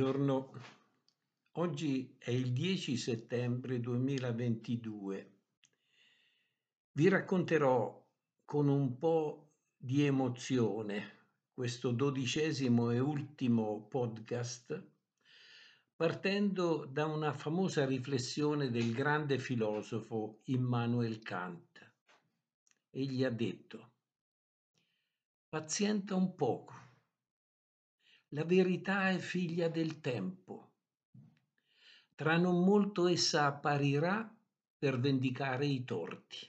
Buongiorno, oggi è il 10 settembre 2022. Vi racconterò con un po' di emozione questo dodicesimo e ultimo podcast partendo da una famosa riflessione del grande filosofo Immanuel Kant. Egli ha detto, pazienta un poco la verità è figlia del tempo. Tra non molto essa apparirà per vendicare i torti.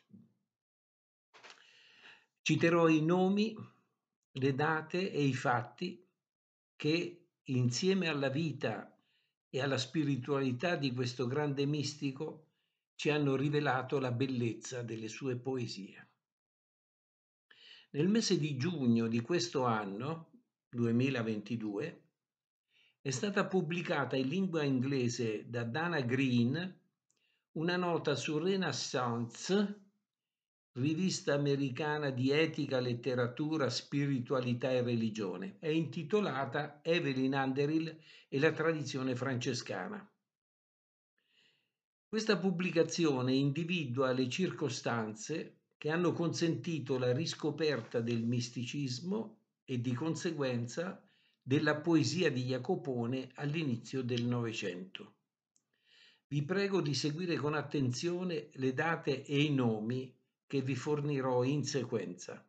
Citerò i nomi, le date e i fatti che insieme alla vita e alla spiritualità di questo grande mistico ci hanno rivelato la bellezza delle sue poesie. Nel mese di giugno di questo anno 2022, è stata pubblicata in lingua inglese da Dana Green una nota su Renaissance, rivista americana di etica, letteratura, spiritualità e religione. È intitolata Evelyn Underhill e la tradizione francescana. Questa pubblicazione individua le circostanze che hanno consentito la riscoperta del misticismo e di conseguenza della poesia di Jacopone all'inizio del Novecento. Vi prego di seguire con attenzione le date e i nomi che vi fornirò in sequenza.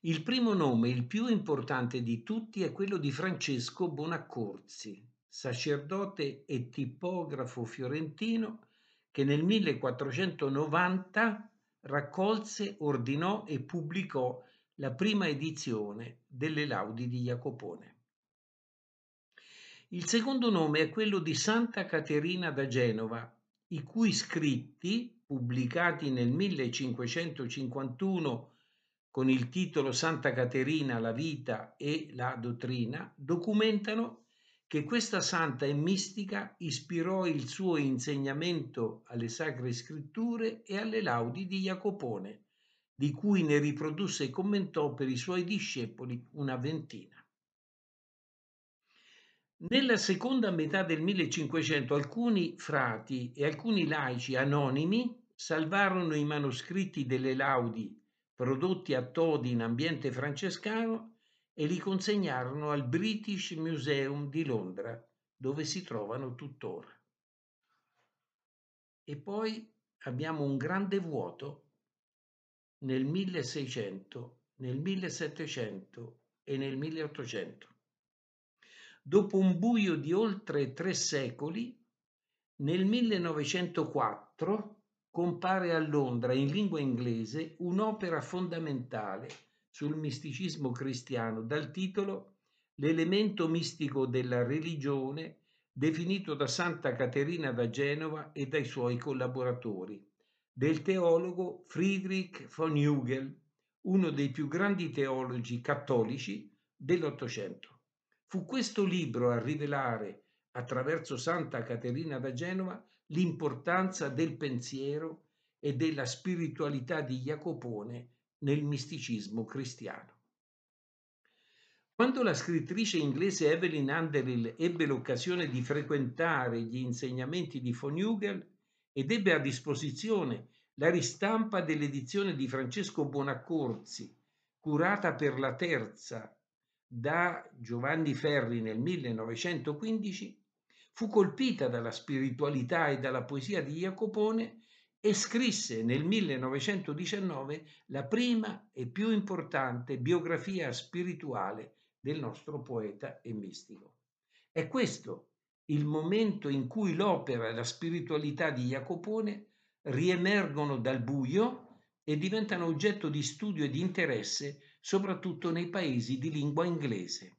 Il primo nome, il più importante di tutti, è quello di Francesco Bonaccorsi, sacerdote e tipografo fiorentino che nel 1490 raccolse, ordinò e pubblicò la prima edizione delle Laudi di Jacopone. Il secondo nome è quello di Santa Caterina da Genova, i cui scritti, pubblicati nel 1551 con il titolo Santa Caterina, la vita e la dottrina, documentano che questa santa e mistica ispirò il suo insegnamento alle sacre scritture e alle laudi di Jacopone, di cui ne riprodusse e commentò per i suoi discepoli una ventina. Nella seconda metà del 1500 alcuni frati e alcuni laici anonimi salvarono i manoscritti delle laudi prodotti a Todi in ambiente francescano e li consegnarono al British Museum di Londra, dove si trovano tuttora. E poi abbiamo un grande vuoto nel 1600, nel 1700 e nel 1800. Dopo un buio di oltre tre secoli, nel 1904 compare a Londra in lingua inglese un'opera fondamentale sul misticismo cristiano dal titolo L'elemento mistico della religione definito da Santa Caterina da Genova e dai suoi collaboratori del teologo Friedrich von Hugel, uno dei più grandi teologi cattolici dell'Ottocento. Fu questo libro a rivelare, attraverso Santa Caterina da Genova, l'importanza del pensiero e della spiritualità di Jacopone nel misticismo cristiano. Quando la scrittrice inglese Evelyn Underhill ebbe l'occasione di frequentare gli insegnamenti di von Hugel, ed ebbe a disposizione la ristampa dell'edizione di Francesco Bonaccorsi, curata per la terza da Giovanni Ferri nel 1915, fu colpita dalla spiritualità e dalla poesia di Jacopone e scrisse nel 1919 la prima e più importante biografia spirituale del nostro poeta e mistico. È questo il momento in cui l'opera e la spiritualità di Jacopone riemergono dal buio e diventano oggetto di studio e di interesse soprattutto nei paesi di lingua inglese.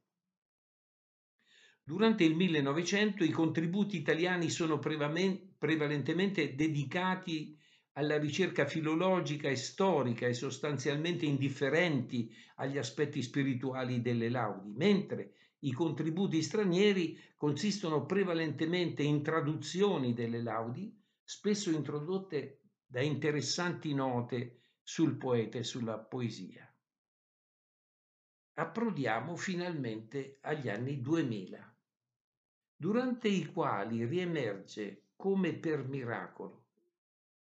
Durante il 1900 i contributi italiani sono prevalentemente dedicati alla ricerca filologica e storica e sostanzialmente indifferenti agli aspetti spirituali delle laudi, mentre i contributi stranieri consistono prevalentemente in traduzioni delle laudi, spesso introdotte da interessanti note sul poeta e sulla poesia. approdiamo finalmente agli anni 2000, durante i quali riemerge come per miracolo,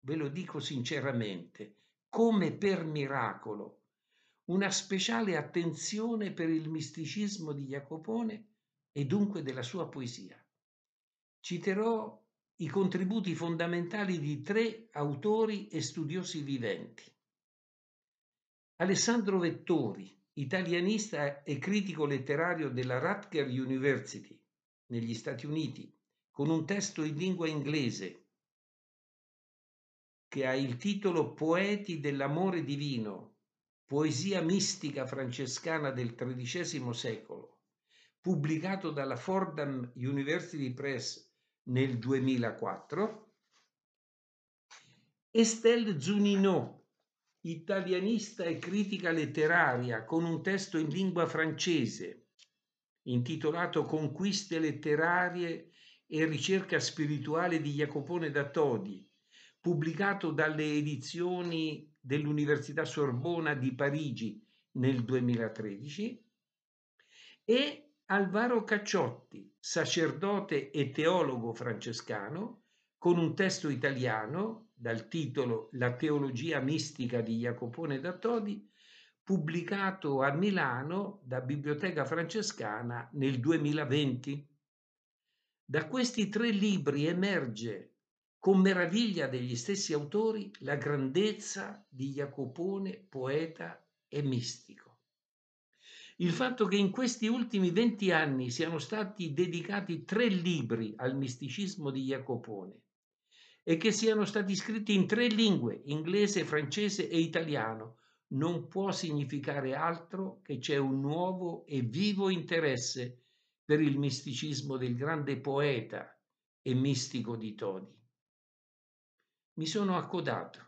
ve lo dico sinceramente, come per miracolo, una speciale attenzione per il misticismo di Jacopone e dunque della sua poesia. Citerò i contributi fondamentali di tre autori e studiosi viventi. Alessandro Vettori, italianista e critico letterario della Rutgers University negli Stati Uniti, con un testo in lingua inglese che ha il titolo Poeti dell'amore divino, poesia mistica francescana del XIII secolo, pubblicato dalla Fordham University Press nel 2004, Estelle Zunino, italianista e critica letteraria con un testo in lingua francese intitolato Conquiste letterarie e ricerca spirituale di Jacopone da Todi, pubblicato dalle edizioni dell'Università Sorbona di Parigi nel 2013, e Alvaro Cacciotti, sacerdote e teologo francescano, con un testo italiano dal titolo La teologia mistica di Jacopone da Todi, pubblicato a Milano da Biblioteca Francescana nel 2020. Da questi tre libri emerge, con meraviglia degli stessi autori, la grandezza di Jacopone, poeta e mistico. Il fatto che in questi ultimi venti anni siano stati dedicati tre libri al misticismo di Jacopone e che siano stati scritti in tre lingue, inglese, francese e italiano, non può significare altro che c'è un nuovo e vivo interesse per il misticismo del grande poeta e mistico di Todi. Mi sono accodato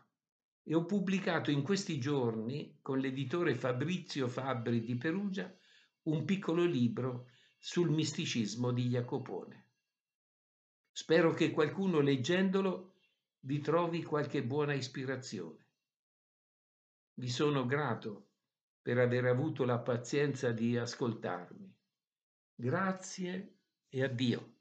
e ho pubblicato in questi giorni con l'editore Fabrizio Fabbri di Perugia un piccolo libro sul misticismo di Jacopone. Spero che qualcuno leggendolo vi trovi qualche buona ispirazione. Vi sono grato per aver avuto la pazienza di ascoltarmi. Grazie e addio.